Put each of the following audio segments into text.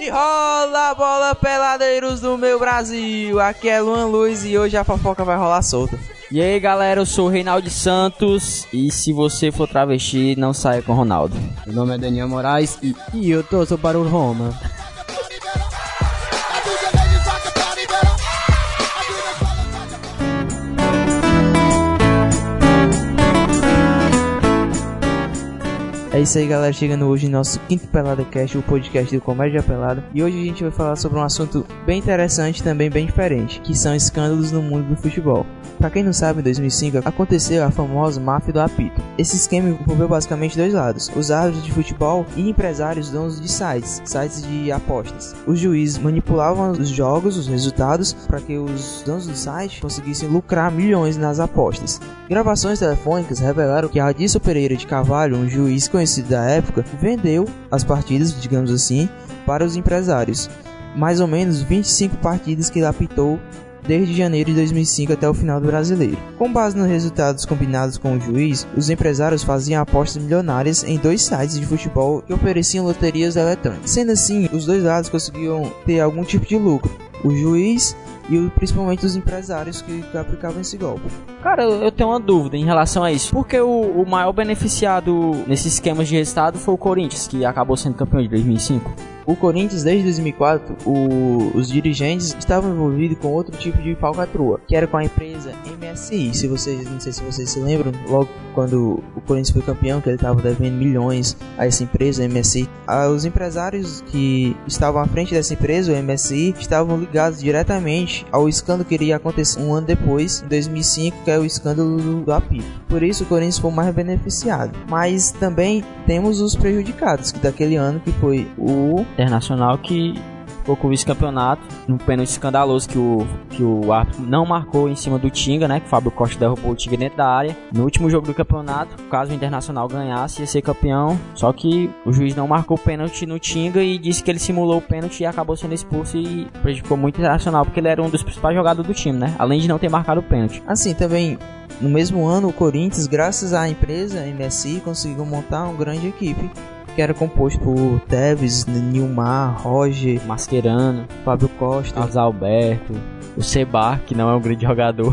E rola a bola, peladeiros do meu Brasil. Aqui é Luan Luz e hoje a fofoca vai rolar solta. E aí galera, eu sou o Reinaldo Santos e se você for travesti, não saia com Ronaldo. Meu nome é Daniel Moraes e, e eu torço para o Roma. É isso aí, galera. Chegando hoje no nosso quinto Pelada Cast, o podcast do Comédia Pelada. E hoje a gente vai falar sobre um assunto bem interessante também bem diferente, que são escândalos no mundo do futebol. Para quem não sabe, em 2005 aconteceu a famosa máfia do apito. Esse esquema envolveu basicamente dois lados: os árbitros de futebol e empresários donos de sites, sites de apostas. Os juízes manipulavam os jogos, os resultados, para que os donos do site conseguissem lucrar milhões nas apostas. Gravações telefônicas revelaram que Adilson Pereira de Carvalho, um juiz conhecido da época, vendeu as partidas, digamos assim, para os empresários. Mais ou menos 25 partidas que ele apitou desde janeiro de 2005 até o final do brasileiro. Com base nos resultados combinados com o juiz, os empresários faziam apostas milionárias em dois sites de futebol que ofereciam loterias eletrônicas. Sendo assim, os dois lados conseguiam ter algum tipo de lucro. O juiz e principalmente os empresários que, que, aplicavam esse golpe. Cara, eu tenho uma dúvida em relação a isso. Porque o, o maior beneficiado nesses esquemas de resultado foi o Corinthians, que acabou sendo campeão de 2005. O Corinthians, desde 2004, o, os dirigentes estavam envolvidos com outro tipo de falcatrua, que era com a empresa MSI. Se vocês, não sei se vocês se lembram, logo quando o Corinthians foi campeão, que ele estava devendo milhões a essa empresa, a MSI. Ah, os empresários que estavam à frente dessa empresa, o MSI, estavam ligados diretamente ao escândalo que iria acontecer um ano depois, em 2005, que é o escândalo do, apito. Por isso, o Corinthians foi mais beneficiado. Mas também temos os prejudicados, que daquele ano que foi o Internacional que o vice-campeonato, um pênalti escandaloso que o, que o árbitro não marcou em cima do Tinga, né? Que o Fábio Costa derrubou o Tinga dentro da área. No último jogo do campeonato, caso o Internacional ganhasse, ia ser campeão. Só que o juiz não marcou o pênalti no Tinga e disse que ele simulou o pênalti e acabou sendo expulso e prejudicou muito o Internacional, porque ele era um dos principais jogadores do time, né? Além de não ter marcado o pênalti. Assim, também no mesmo ano, o Corinthians, graças à empresa MSI, conseguiu montar uma grande equipe que era composto por Teves, Nilmar, Roger, Mascherano, Fábio Costa, Carlos Alberto, o Seba, que não é um grande jogador,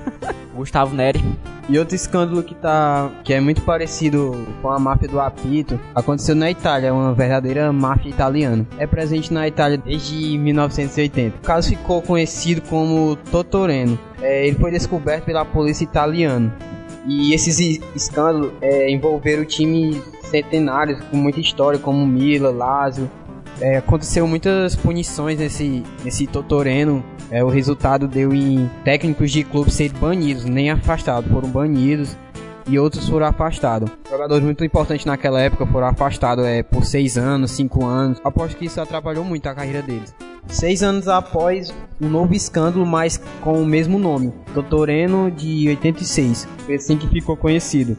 Gustavo Neri. E outro escândalo que tá que é muito parecido com a máfia do apito aconteceu na Itália, uma verdadeira máfia italiana. É presente na Itália desde 1980. O caso ficou conhecido como Totoreno. É, ele foi descoberto pela polícia italiana. E esses escândalos é, envolveram times centenários com muita história, como Mila, Lazio. É, aconteceu muitas punições nesse, nesse Totoreno. É, o resultado deu em técnicos de clubes serem banidos, nem afastados, foram banidos e outros foram afastados. Jogadores muito importantes naquela época foram afastados é, por seis anos, cinco anos. Aposto que isso atrapalhou muito a carreira deles. Seis anos após um novo escândalo, mas com o mesmo nome, Totoreno de 86. Foi assim que ficou conhecido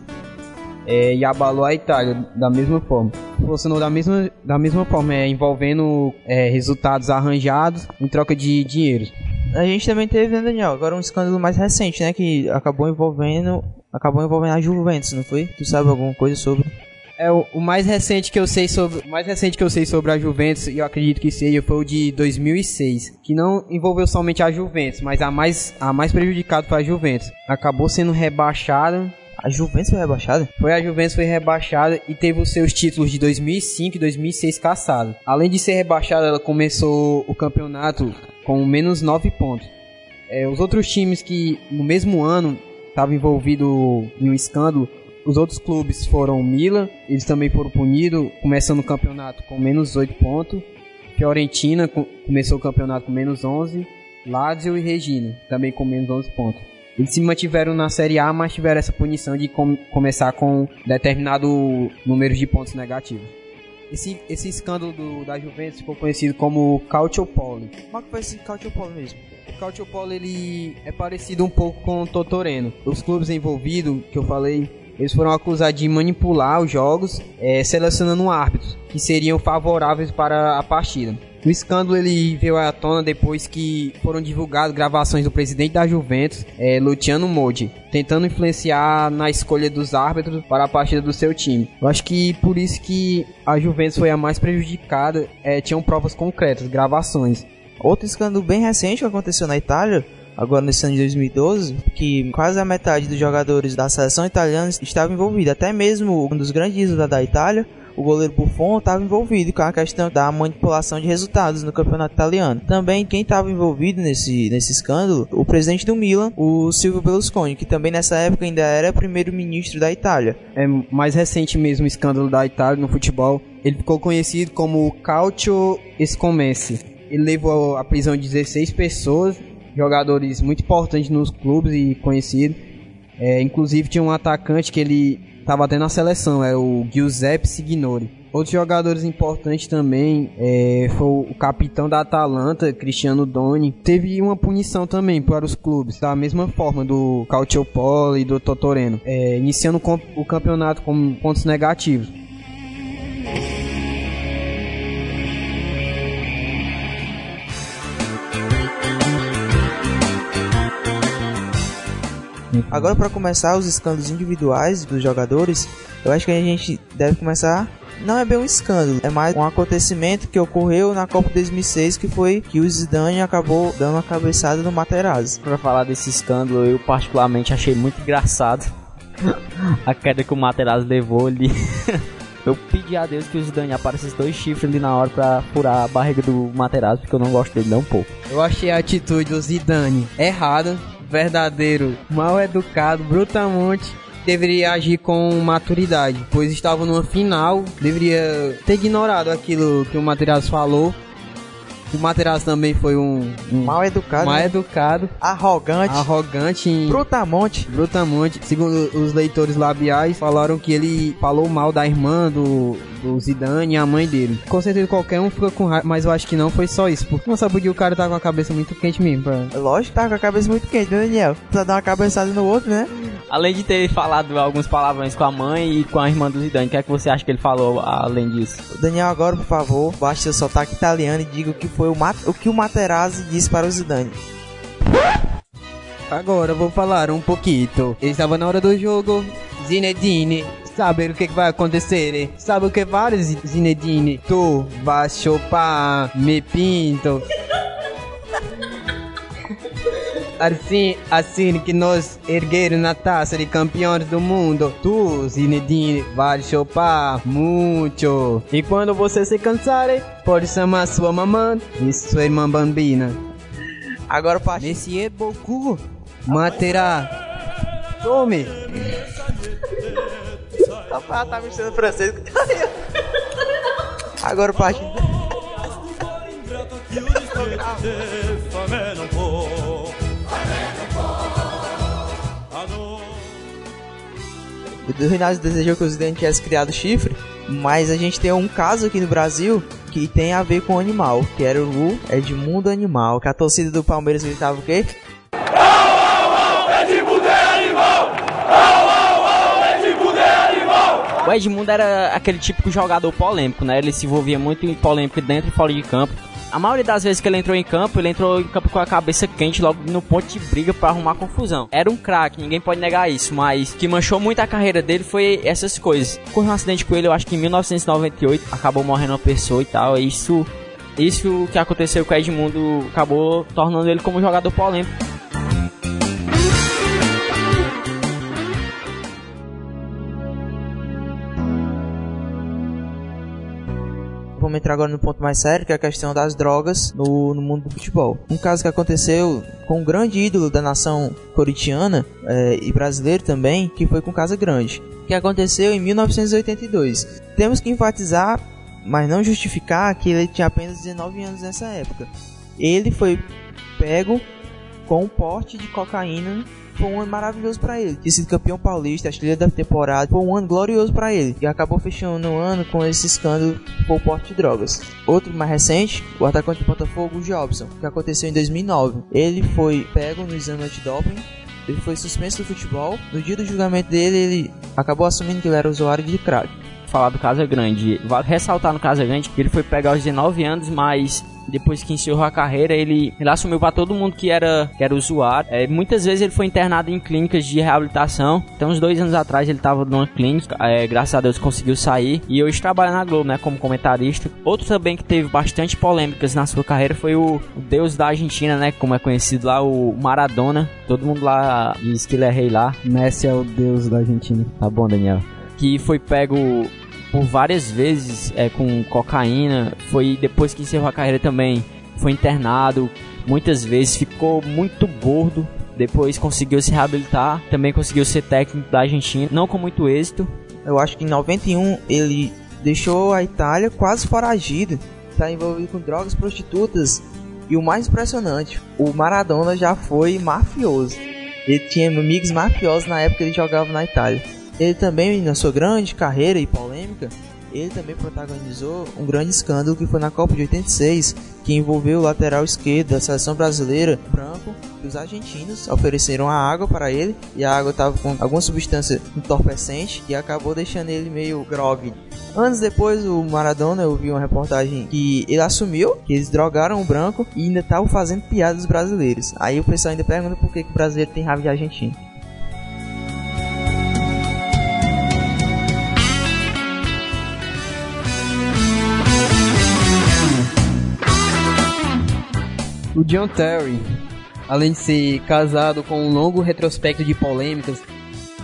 é, e abalou a Itália da mesma forma. Funcionou da mesma, da mesma forma, é, envolvendo é, resultados arranjados em troca de dinheiro. A gente também teve, né, Daniel? Agora um escândalo mais recente, né? Que acabou envolvendo. Acabou envolvendo a Juventus, não foi? Tu sabe alguma coisa sobre? É o, o, mais recente que eu sei sobre, o mais recente que eu sei sobre a Juventus, e eu acredito que seja, foi o de 2006, que não envolveu somente a Juventus, mas a mais a mais prejudicada foi a Juventus. Acabou sendo rebaixada a Juventus foi rebaixada? Foi a Juventus foi rebaixada e teve os seus títulos de 2005 e 2006 caçados. Além de ser rebaixada, ela começou o campeonato com menos 9 pontos. É, os outros times que no mesmo ano estavam envolvidos em um escândalo, os outros clubes foram Milan, eles também foram punidos, começando o campeonato com menos 8 pontos. Fiorentina começou o campeonato com menos 11. Lazio e Regina, também com menos 11 pontos. Eles se mantiveram na Série A, mas tiveram essa punição de com começar com determinado número de pontos negativos. Esse, esse escândalo do, da Juventus ficou conhecido como Calciopoli. Como é que foi esse Calciopoli mesmo? O Calciopoli ele é parecido um pouco com o Totoreno. Os clubes envolvidos, que eu falei, eles foram acusados de manipular os jogos, é, selecionando árbitros que seriam favoráveis para a partida. O escândalo ele veio à tona depois que foram divulgadas gravações do presidente da Juventus, é, Luciano Modi, tentando influenciar na escolha dos árbitros para a partida do seu time. Eu acho que por isso que a Juventus foi a mais prejudicada, é, tinham provas concretas, gravações. Outro escândalo bem recente que aconteceu na Itália agora nesse ano de 2012, que quase a metade dos jogadores da seleção italiana estava envolvida. Até mesmo um dos grandes ídolos da Itália, o goleiro Buffon estava envolvido com a questão da manipulação de resultados no campeonato italiano. Também quem estava envolvido nesse, nesse escândalo, o presidente do Milan, o Silvio Berlusconi, que também nessa época ainda era primeiro-ministro da Itália. É mais recente mesmo o escândalo da Itália no futebol. Ele ficou conhecido como Calcio Escomesse. Ele levou à prisão de 16 pessoas jogadores muito importantes nos clubes e conhecidos. É, inclusive tinha um atacante que ele estava até na seleção, era o Giuseppe Signori. Outros jogadores importantes também é, foi o capitão da Atalanta, Cristiano Doni. Teve uma punição também para os clubes, da mesma forma do Calciopoli e do Totoreno, é, iniciando o campeonato com pontos negativos. Agora, para começar os escândalos individuais dos jogadores, eu acho que a gente deve começar. Não é bem um escândalo, é mais um acontecimento que ocorreu na Copa 2006, que foi que o Zidane acabou dando uma cabeçada no Materazzi. Para falar desse escândalo, eu particularmente achei muito engraçado a queda que o Materazzi levou ali. Eu pedi a Deus que o Zidane aparecesse dois chifres ali na hora pra furar a barriga do Materazzi, porque eu não gosto dele não um pouco. Eu achei a atitude do Zidane errada, verdadeiro, mal educado, brutamonte, deveria agir com maturidade, pois estava numa final, deveria ter ignorado aquilo que o Materazzi falou. O Materazzi também foi um, um mal educado, mal né? educado, arrogante, arrogante, brutamonte, brutamonte. Segundo os leitores labiais, falaram que ele falou mal da irmã do do Zidane e a mãe dele. Com certeza qualquer um fica com raiva, mas eu acho que não foi só isso, porque não sabe que o cara tá com a cabeça muito quente mesmo. Pra... Lógico que tá com a cabeça muito quente, né, Daniel? Precisa dar uma cabeçada no outro, né? Além de ter falado alguns palavrões com a mãe e com a irmã do Zidane, o que é que você acha que ele falou além disso? Daniel, agora, por favor, baixe seu sotaque italiano e diga o que foi o, o que o Materazzi disse para o Zidane. Agora vou falar um pouquinho. Estava na hora do jogo. Zinedine saber o que, vai acontecer. Sabe o que vai, Zinedine? Tu vai chupar me pinto. Assim, assim que nós ergueram na taça de campeões do mundo, tu, Zinedine, vai chupar muito. E quando você se cansar, pode chamar sua mamãe e sua irmã bambina. Agora, Paty. Monsieur beaucoup, materá. Tome. Ah, tá mexendo francês. Agora parte. O Rinaldo desejou que o Zidane tivesse criado chifre, mas a gente tem um caso aqui no Brasil que tem a ver com o animal, que era o Edmundo Animal, que a torcida do Palmeiras gritava o quê? O Edmundo era aquele típico jogador polêmico, né? Ele se envolvia muito em polêmica dentro e fora de campo. A maioria das vezes que ele entrou em campo, ele entrou em campo com a cabeça quente, logo no ponto de briga para arrumar confusão. Era um craque, ninguém pode negar isso, mas que manchou muito a carreira dele foi essas coisas. Ocorreu um acidente com ele, eu acho que em 1998, acabou morrendo uma pessoa e tal. E isso, isso que aconteceu com o Edmundo acabou tornando ele como jogador polêmico. Vamos entrar agora no ponto mais sério, que é a questão das drogas no, no mundo do futebol. Um caso que aconteceu com um grande ídolo da nação coritiana é, e brasileiro também, que foi com Casa Grande, que aconteceu em 1982. Temos que enfatizar, mas não justificar, que ele tinha apenas 19 anos nessa época. Ele foi pego com um porte de cocaína foi um ano maravilhoso para ele. Tinha sido campeão paulista, artilheiro da temporada. Foi um ano glorioso para ele. E acabou fechando o ano com esse escândalo por porte de drogas. Outro mais recente, o atacante do Botafogo, o Jobson, que aconteceu em 2009. Ele foi pego no exame antidoping ele foi suspenso do futebol. No dia do julgamento dele, ele acabou assumindo que ele era usuário de crack. falar do Casa Grande. Vale ressaltar no Casa Grande que ele foi pegar aos 19 anos, mas depois que encerrou a carreira, ele, ele assumiu para todo mundo que era, que era usuário. É, muitas vezes ele foi internado em clínicas de reabilitação. Então, uns dois anos atrás, ele estava numa clínica. É, graças a Deus conseguiu sair. E hoje trabalha na Globo, né? Como comentarista. Outro também que teve bastante polêmicas na sua carreira foi o, o Deus da Argentina, né? Como é conhecido lá, o Maradona. Todo mundo lá diz que ele é rei lá. Messi é o Deus da Argentina. Tá bom, Daniel. Que foi pego por várias vezes é, com cocaína. Foi depois que encerrou a carreira também. Foi internado muitas vezes, ficou muito gordo. Depois conseguiu se reabilitar. Também conseguiu ser técnico da Argentina, não com muito êxito. Eu acho que em 91 ele deixou a Itália quase foragido. Está envolvido com drogas, prostitutas. E o mais impressionante, o Maradona já foi mafioso. Ele tinha amigos mafiosos na época que ele jogava na Itália. Ele também, na sua grande carreira e ele também protagonizou um grande escândalo que foi na Copa de 86, que envolveu o lateral esquerdo da seleção brasileira, branco, que os argentinos ofereceram a água para ele e a água estava com alguma substância entorpecente e acabou deixando ele meio grog. Anos depois, o Maradona, eu vi uma reportagem que ele assumiu que eles drogaram o branco e ainda estavam fazendo piadas dos brasileiros. Aí o pessoal ainda pergunta por que, que o brasileiro tem raiva de argentino. John Terry, além de ser casado com um longo retrospecto de polêmicas,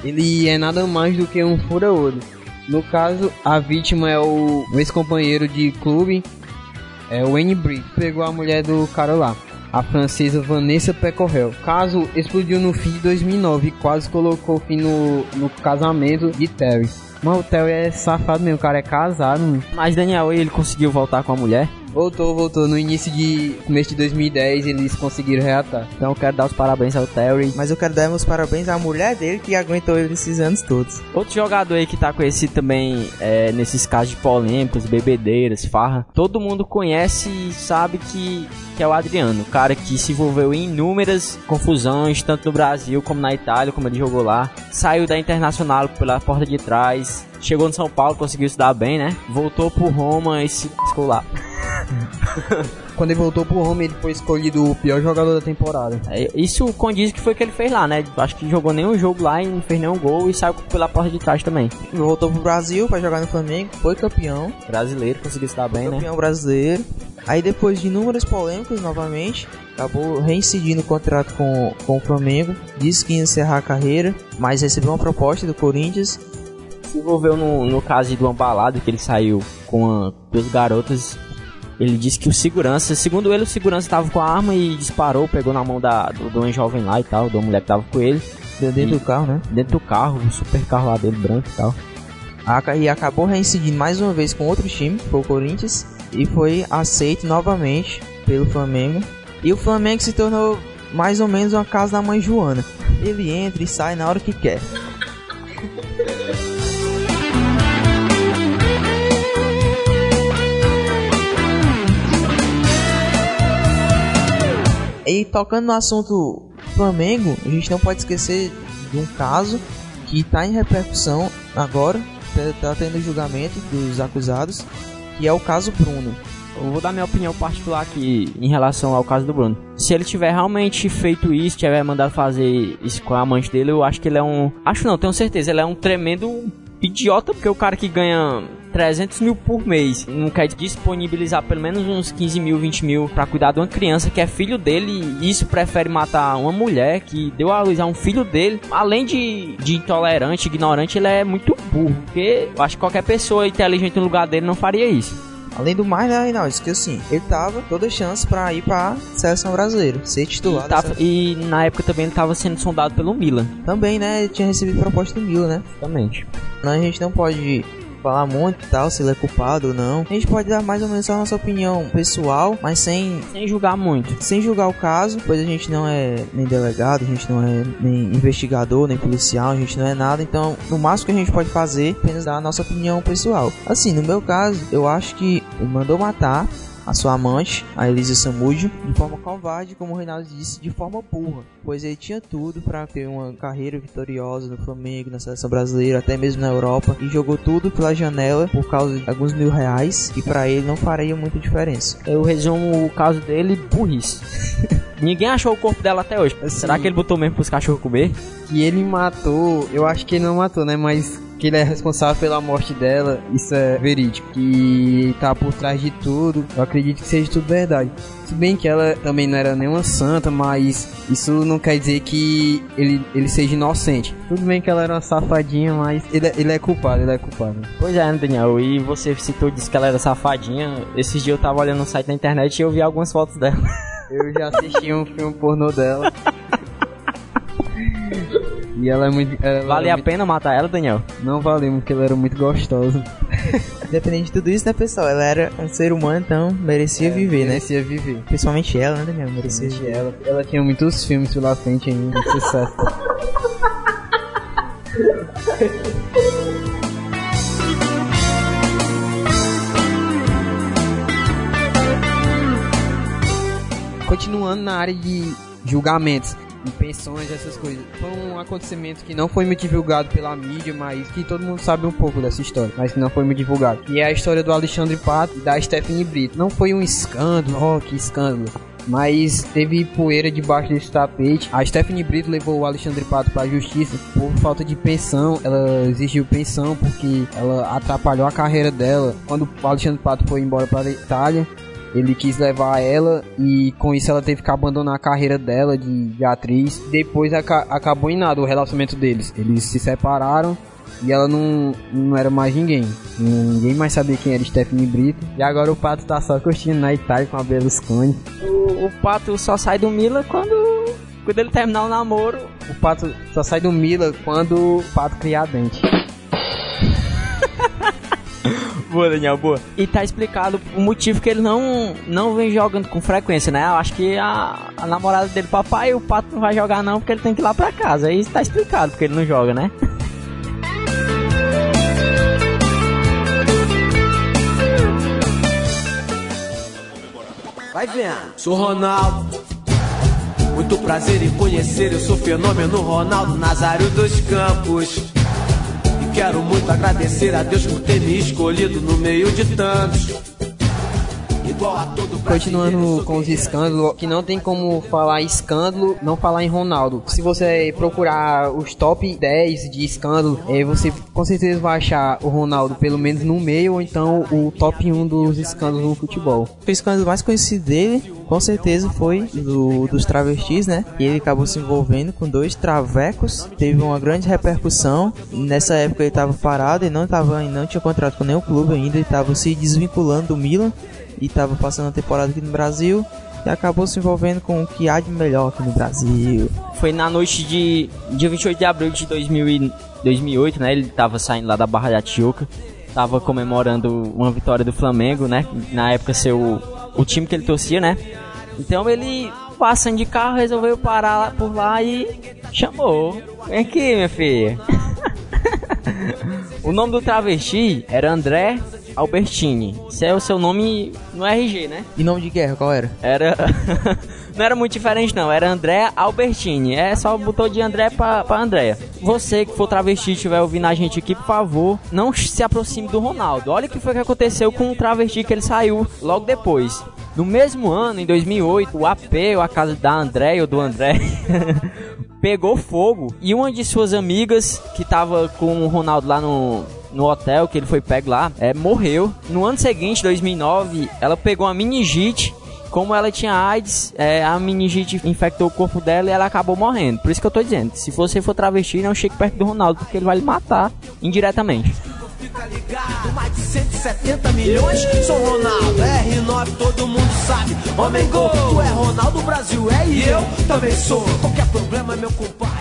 ele é nada mais do que um fura-olho. No caso, a vítima é o ex-companheiro de clube, é o Wayne Brick, pegou a mulher do cara lá, a francesa Vanessa Pecorrel. O caso explodiu no fim de 2009 e quase colocou fim no, no casamento de Terry. Mas o Terry é safado mesmo, o cara é casado. Mano. Mas Daniel, ele conseguiu voltar com a mulher? Voltou, voltou. No início de começo de 2010 eles conseguiram reatar. Então eu quero dar os parabéns ao Terry. Mas eu quero dar meus parabéns à mulher dele que aguentou ele esses anos todos. Outro jogador aí que tá conhecido também é, nesses casos de polêmicas, bebedeiras, farra. Todo mundo conhece e sabe que, que é o Adriano. O cara que se envolveu em inúmeras confusões, tanto no Brasil como na Itália, como ele jogou lá. Saiu da Internacional pela porta de trás. Chegou no São Paulo, conseguiu se dar bem, né? Voltou pro Roma e se ficou lá. Quando ele voltou pro Roma, ele foi escolhido o pior jogador da temporada. É, isso condiz que foi o que ele fez lá, né? Acho que jogou nenhum jogo lá e não fez nenhum gol e saiu pela porta de trás também. Voltou pro Brasil para jogar no Flamengo, foi campeão. Brasileiro, conseguiu se dar bem, campeão né? Campeão brasileiro. Aí depois de inúmeras polêmicas novamente, acabou reincidindo o contrato com, com o Flamengo, disse que ia encerrar a carreira, mas recebeu uma proposta do Corinthians. Se envolveu no, no caso de uma balada que ele saiu com a, duas garotas ele disse que o segurança, segundo ele, o segurança estava com a arma e disparou, pegou na mão da, do, uma jovem lá e tal, uma mulher que tava com ele. Dentro e, do carro, né? Dentro do carro, um super carro lá dele, branco e tal. E acabou reincidindo mais uma vez com outro time, foi o Corinthians, e foi aceito novamente pelo Flamengo. E o Flamengo se tornou mais ou menos uma casa da mãe Joana. Ele entra e sai na hora que quer. E tocando no assunto Flamengo, a gente não pode esquecer de um caso que está em repercussão agora, está tá tendo julgamento dos acusados, que é o caso Bruno. Eu vou dar minha opinião particular aqui em relação ao caso do Bruno. Se ele tiver realmente feito isso, tiver mandado fazer isso com a amante dele, eu acho que ele é um. Acho não, tenho certeza, ele é um tremendo idiota, porque o cara que ganha 300 mil por mês não quer disponibilizar pelo menos uns 15 mil, 20 mil pra cuidar de uma criança que é filho dele e isso prefere matar uma mulher que deu a luz a um filho dele. Além de, de intolerante, ignorante, ele é muito burro, porque eu acho que qualquer pessoa inteligente no lugar dele não faria isso. Além do mais, né, Reinaldo? Que assim, ele tava toda chance pra ir pra seleção brasileira, ser titular. E, e, na época também ele tava sendo sondado pelo Milan. Também, né? Ele tinha recebido proposta do Milan, né? Exatamente. A gente não pode falar muito e tal, se ele é culpado ou não. A gente pode dar mais ou menos a nossa opinião pessoal, mas sem. Sem julgar muito. Sem julgar o caso, pois a gente não é nem delegado, a gente não é nem investigador, nem policial, a gente não é nada. Então, no máximo que a gente pode fazer é apenas dar a nossa opinião pessoal. Assim, no meu caso, eu acho que ele mandou matar. A sua amante, a Elisa Samúdio, de forma covarde, como o Reinaldo disse, de forma burra, pois ele tinha tudo para ter uma carreira vitoriosa no Flamengo, na seleção brasileira, até mesmo na Europa, e jogou tudo pela janela por causa de alguns mil reais, que para ele não faria muita diferença. Eu resumo o caso dele burrice. Ninguém achou o corpo dela até hoje. Assim, Será que ele botou mesmo pros cachorros comer? Que ele matou, eu acho que ele não matou, né? Mas que ele é responsável pela morte dela, isso é verídico. Que tá por trás de tudo, eu acredito que seja tudo verdade. Se bem que ela também não era nenhuma santa, mas isso não quer dizer que ele, ele seja inocente. Tudo bem que ela era uma safadinha, mas ele, é- ele é culpado, ele é culpado. Pois é, né, Daniel? E você citou, disse que ela era safadinha. Esses dias eu tava olhando no site da internet e eu vi algumas fotos dela. Eu já assisti um filme pornô dela. E ela é muito. Ela Vale é a muito- pena matar ela, Daniel? Não valeu, porque ela era muito gostosa. Independente de tudo isso, né, pessoal? Ela era um ser humano, então merecia viver, né? Merecia viver. Principalmente ela, né, Daniel? Merecia viver. Ela, ela tinha muitos filmes pela frente ainda, sucesso. Continuando na área de julgamentos e pensões, essas coisas. Foi um acontecimento que não foi muito divulgado pela mídia, mas que todo mundo sabe um pouco dessa história, mas que não foi muito divulgado. E é a história do Alexandre Pato e da Stephanie Brito. Não foi um escândalo, oh, que escândalo. Mas teve poeira debaixo desse tapete. A Stephanie Brito levou o Alexandre Pato para a justiça por falta de pensão. Ela exigiu pensão porque ela atrapalhou a carreira dela. Quando o Alexandre Pato foi embora para a Itália, ele quis levar ela e com isso ela teve que abandonar a carreira dela de, de atriz. Depois aca- acabou em nada o relacionamento deles. Eles se separaram e ela não, não era mais ninguém. Ninguém mais sabia quem era Stephanie Brito. E agora o Pato tá só curtindo na Itália com a Berlusconi. O, o pato só sai do Mila quando, quando ele terminar o namoro. O Pato só sai do Mila quando o Pato criar dente. Boa, Daniel, boa. E tá explicado o motivo que ele não, não vem jogando com frequência, né? Eu acho que a, a namorada dele, papai, o pato não vai jogar não, porque ele tem que ir lá pra casa. Aí tá explicado porque ele não joga, né? Vai vendo. Sou Ronaldo. Muito prazer em conhecer, eu sou fenômeno Ronaldo Nazário dos Campos. Quero muito agradecer a Deus por ter me escolhido no meio de tantos. Continuando com os escândalos, que não tem como falar escândalo, não falar em Ronaldo. Se você procurar os top 10 de escândalo, eh, você com certeza vai achar o Ronaldo pelo menos no meio, ou então o top 1 dos escândalos no futebol. O escândalo mais conhecido dele, com certeza, foi do, dos travestis, né? E ele acabou se envolvendo com dois travecos. Teve uma grande repercussão. Nessa época ele estava parado e não, e não tinha contrato com nenhum clube ainda. Ele estava se desvinculando do Milan e estava passando a temporada aqui no Brasil. E acabou se envolvendo com o que há de melhor aqui no Brasil. Foi na noite de dia 28 de abril de 2000 e 2008, né? Ele tava saindo lá da Barra da Tijuca, tava comemorando uma vitória do Flamengo, né? Na época ser o, time que ele torcia, né? Então ele passando de carro resolveu parar por lá e chamou. Vem aqui, minha filha. o nome do travesti era André Albertini. Esse é o seu nome no RG, né? E nome de guerra, qual era? Era. não era muito diferente, não. Era André Albertini. É só botou de André pra, pra Andréia. Você que for travesti e estiver ouvindo a gente aqui, por favor, não se aproxime do Ronaldo. Olha o que foi que aconteceu com o travesti que ele saiu logo depois. No mesmo ano, em 2008, o AP, ou a casa da André ou do André, pegou fogo e uma de suas amigas que tava com o Ronaldo lá no, no hotel que ele foi pego lá, é, morreu. No ano seguinte, 2009, ela pegou uma meningite. Como ela tinha AIDS, é, a meningite infectou o corpo dela e ela acabou morrendo. Por isso que eu tô dizendo, se você for travesti, não chegue perto do Ronaldo, porque ele vai lhe matar indiretamente. Fica ligado, mais de 170 milhões. Sou Ronaldo, R9, todo mundo sabe. Homem gol, tu é Ronaldo Brasil, é e eu também sou. Qualquer problema, meu compadre,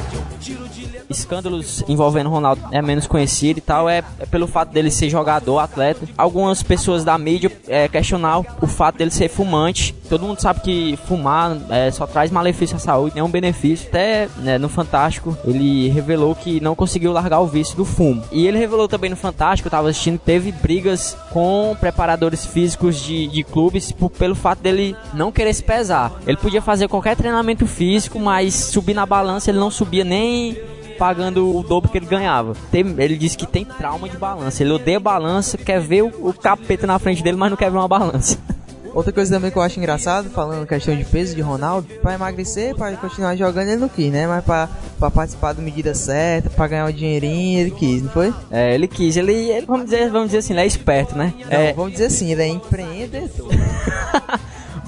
escândalos envolvendo Ronaldo é menos conhecido e tal é, é pelo fato dele ser jogador, atleta. Algumas pessoas da mídia é, questionar o fato dele ser fumante. Todo mundo sabe que fumar é, só traz malefício à saúde, nenhum benefício. Até né, no Fantástico ele revelou que não conseguiu largar o vício do fumo. E ele revelou também no Fantástico, eu tava assistindo, teve brigas com preparadores físicos de, de clubes por, pelo fato dele não querer se pesar. Ele podia fazer qualquer treinamento físico, mas subir na balança ele não subia nem pagando o dobro que ele ganhava. Tem, ele disse que tem trauma de balança. Ele odeia balança, quer ver o, o capeta na frente dele, mas não quer ver uma balança. Outra coisa também que eu acho engraçado, falando questão de peso de Ronaldo, para emagrecer, para continuar jogando ele não quis, né? Mas para participar da medida certa, para ganhar o dinheirinho, ele quis, não foi? É, ele quis. Ele, ele, vamos, dizer, vamos dizer assim, ele é esperto, né? Não, é... vamos dizer assim, ele é empreendedor.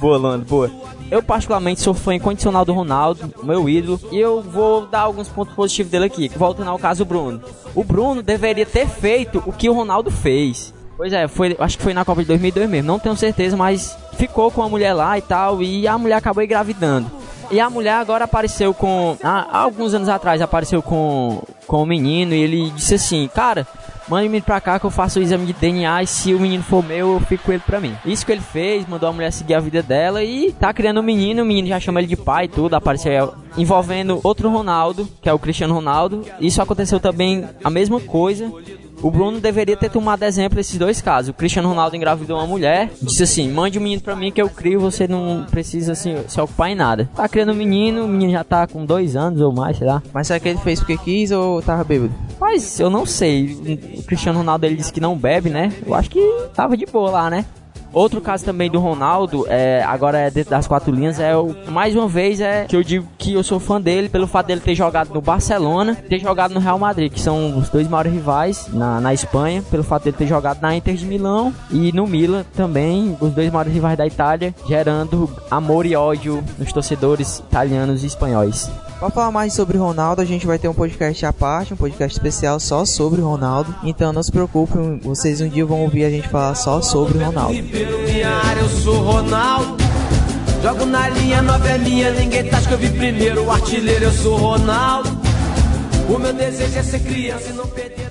boa, Lando, boa. Eu particularmente sou fã incondicional do Ronaldo, meu ídolo, e eu vou dar alguns pontos positivos dele aqui. Voltando ao caso Bruno. O Bruno deveria ter feito o que o Ronaldo fez. Pois é, foi, acho que foi na Copa de 2002 mesmo, não tenho certeza, mas ficou com a mulher lá e tal, e a mulher acabou engravidando. E a mulher agora apareceu com. Há, alguns anos atrás apareceu com, com o menino e ele disse assim: Cara, mande o menino pra cá que eu faço o exame de DNA e se o menino for meu, eu fico com ele pra mim. Isso que ele fez, mandou a mulher seguir a vida dela e tá criando um menino, o menino já chama ele de pai e tudo, apareceu envolvendo outro Ronaldo, que é o Cristiano Ronaldo. Isso aconteceu também a mesma coisa o Bruno deveria ter tomado exemplo desses dois casos. O Cristiano Ronaldo engravidou uma mulher, disse assim: mande o um menino pra mim que eu crio, você não precisa assim, se ocupar em nada. Tá criando um menino, o menino já tá com dois anos ou mais, sei lá. Mas será que ele fez porque quis ou tava bêbado? Mas eu não sei. O Cristiano Ronaldo ele disse que não bebe, né? Eu acho que tava de boa lá, né? Outro caso também do Ronaldo, é, agora é dentro das quatro linhas, é o, mais uma vez é que eu digo que eu sou fã dele pelo fato dele ter jogado no Barcelona, ter jogado no Real Madrid, que são os dois maiores rivais na, na Espanha, pelo fato dele ter jogado na Inter de Milão e no Milan também, os dois maiores rivais da Itália, gerando amor e ódio nos torcedores italianos e espanhóis. Para falar mais sobre Ronaldo, a gente vai ter um podcast à parte, um podcast especial só sobre Ronaldo. Então não se preocupem, vocês um dia vão ouvir a gente falar só sobre Ronaldo. Eu sou Ronaldo. Jogo na linha, nove é minha, ninguém tá que eu vi primeiro. O artilheiro, eu sou Ronaldo. O meu desejo é ser criança e não perder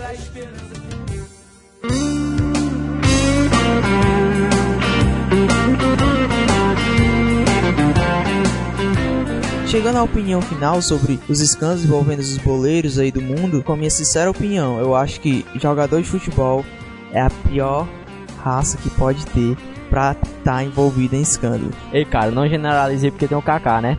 Chegando à opinião final sobre os escândalos envolvendo os boleiros aí do mundo, com a minha sincera opinião, eu acho que jogador de futebol é a pior raça que pode ter pra estar tá envolvido em escândalo. Ei, cara, não generalizei porque tem o Kaká, né?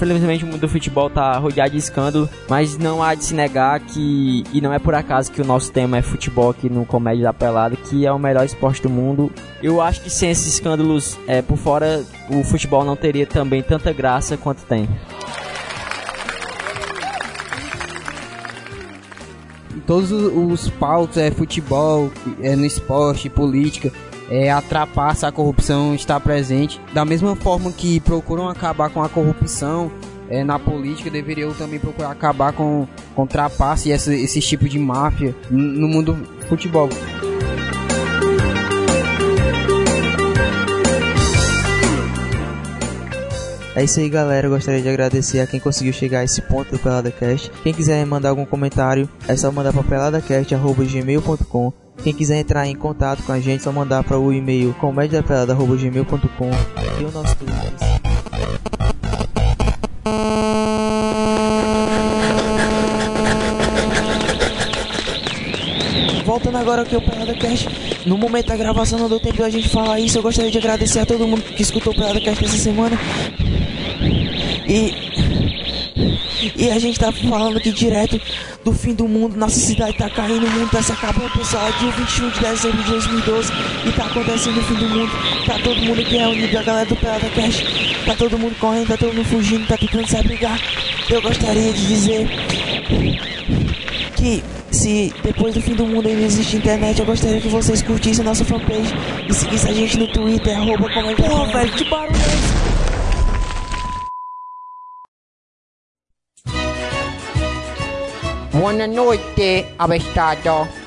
Infelizmente o mundo do futebol tá rodeado de escândalo, mas não há de se negar que, e não é por acaso que o nosso tema é futebol aqui no Comédia da Pelada, que é o melhor esporte do mundo. Eu acho que sem esses escândalos é, por fora, o futebol não teria também tanta graça quanto tem. Todos os pautos é futebol, é no esporte, política, é, a trapaça, a corrupção está presente. Da mesma forma que procuram acabar com a corrupção é, na política, deveriam também procurar acabar com, com trapaça e esse, esse tipo de máfia no mundo do futebol. É isso aí, galera. Eu gostaria de agradecer a quem conseguiu chegar a esse ponto do PeladaCast. Quem quiser mandar algum comentário, é só mandar para peladacast.gmail.com quem quiser entrar em contato com a gente, é só mandar para o e-mail comediapelada.gmail.com e o nosso Twitter. Voltando agora aqui ao Pelada Cast, no momento da gravação não deu tempo da gente falar isso. Eu gostaria de agradecer a todo mundo que escutou o Pelada Cast essa semana. E e a gente tá falando aqui direto do fim do mundo. Nossa cidade tá caindo, o mundo tá se acabando, pessoal. É dia 21 de dezembro de 2012 e tá acontecendo o fim do mundo. Tá todo mundo aqui reunido, a galera do Pelada Cash. Tá todo mundo correndo, tá todo mundo fugindo, tá tentando se abrigar. Eu gostaria de dizer que se depois do fim do mundo ainda existe internet, eu gostaria que vocês curtissem a nossa fanpage e seguissem a gente no Twitter, arroba Porra, velho, que barulho é esse? Buonanotte, avvistato.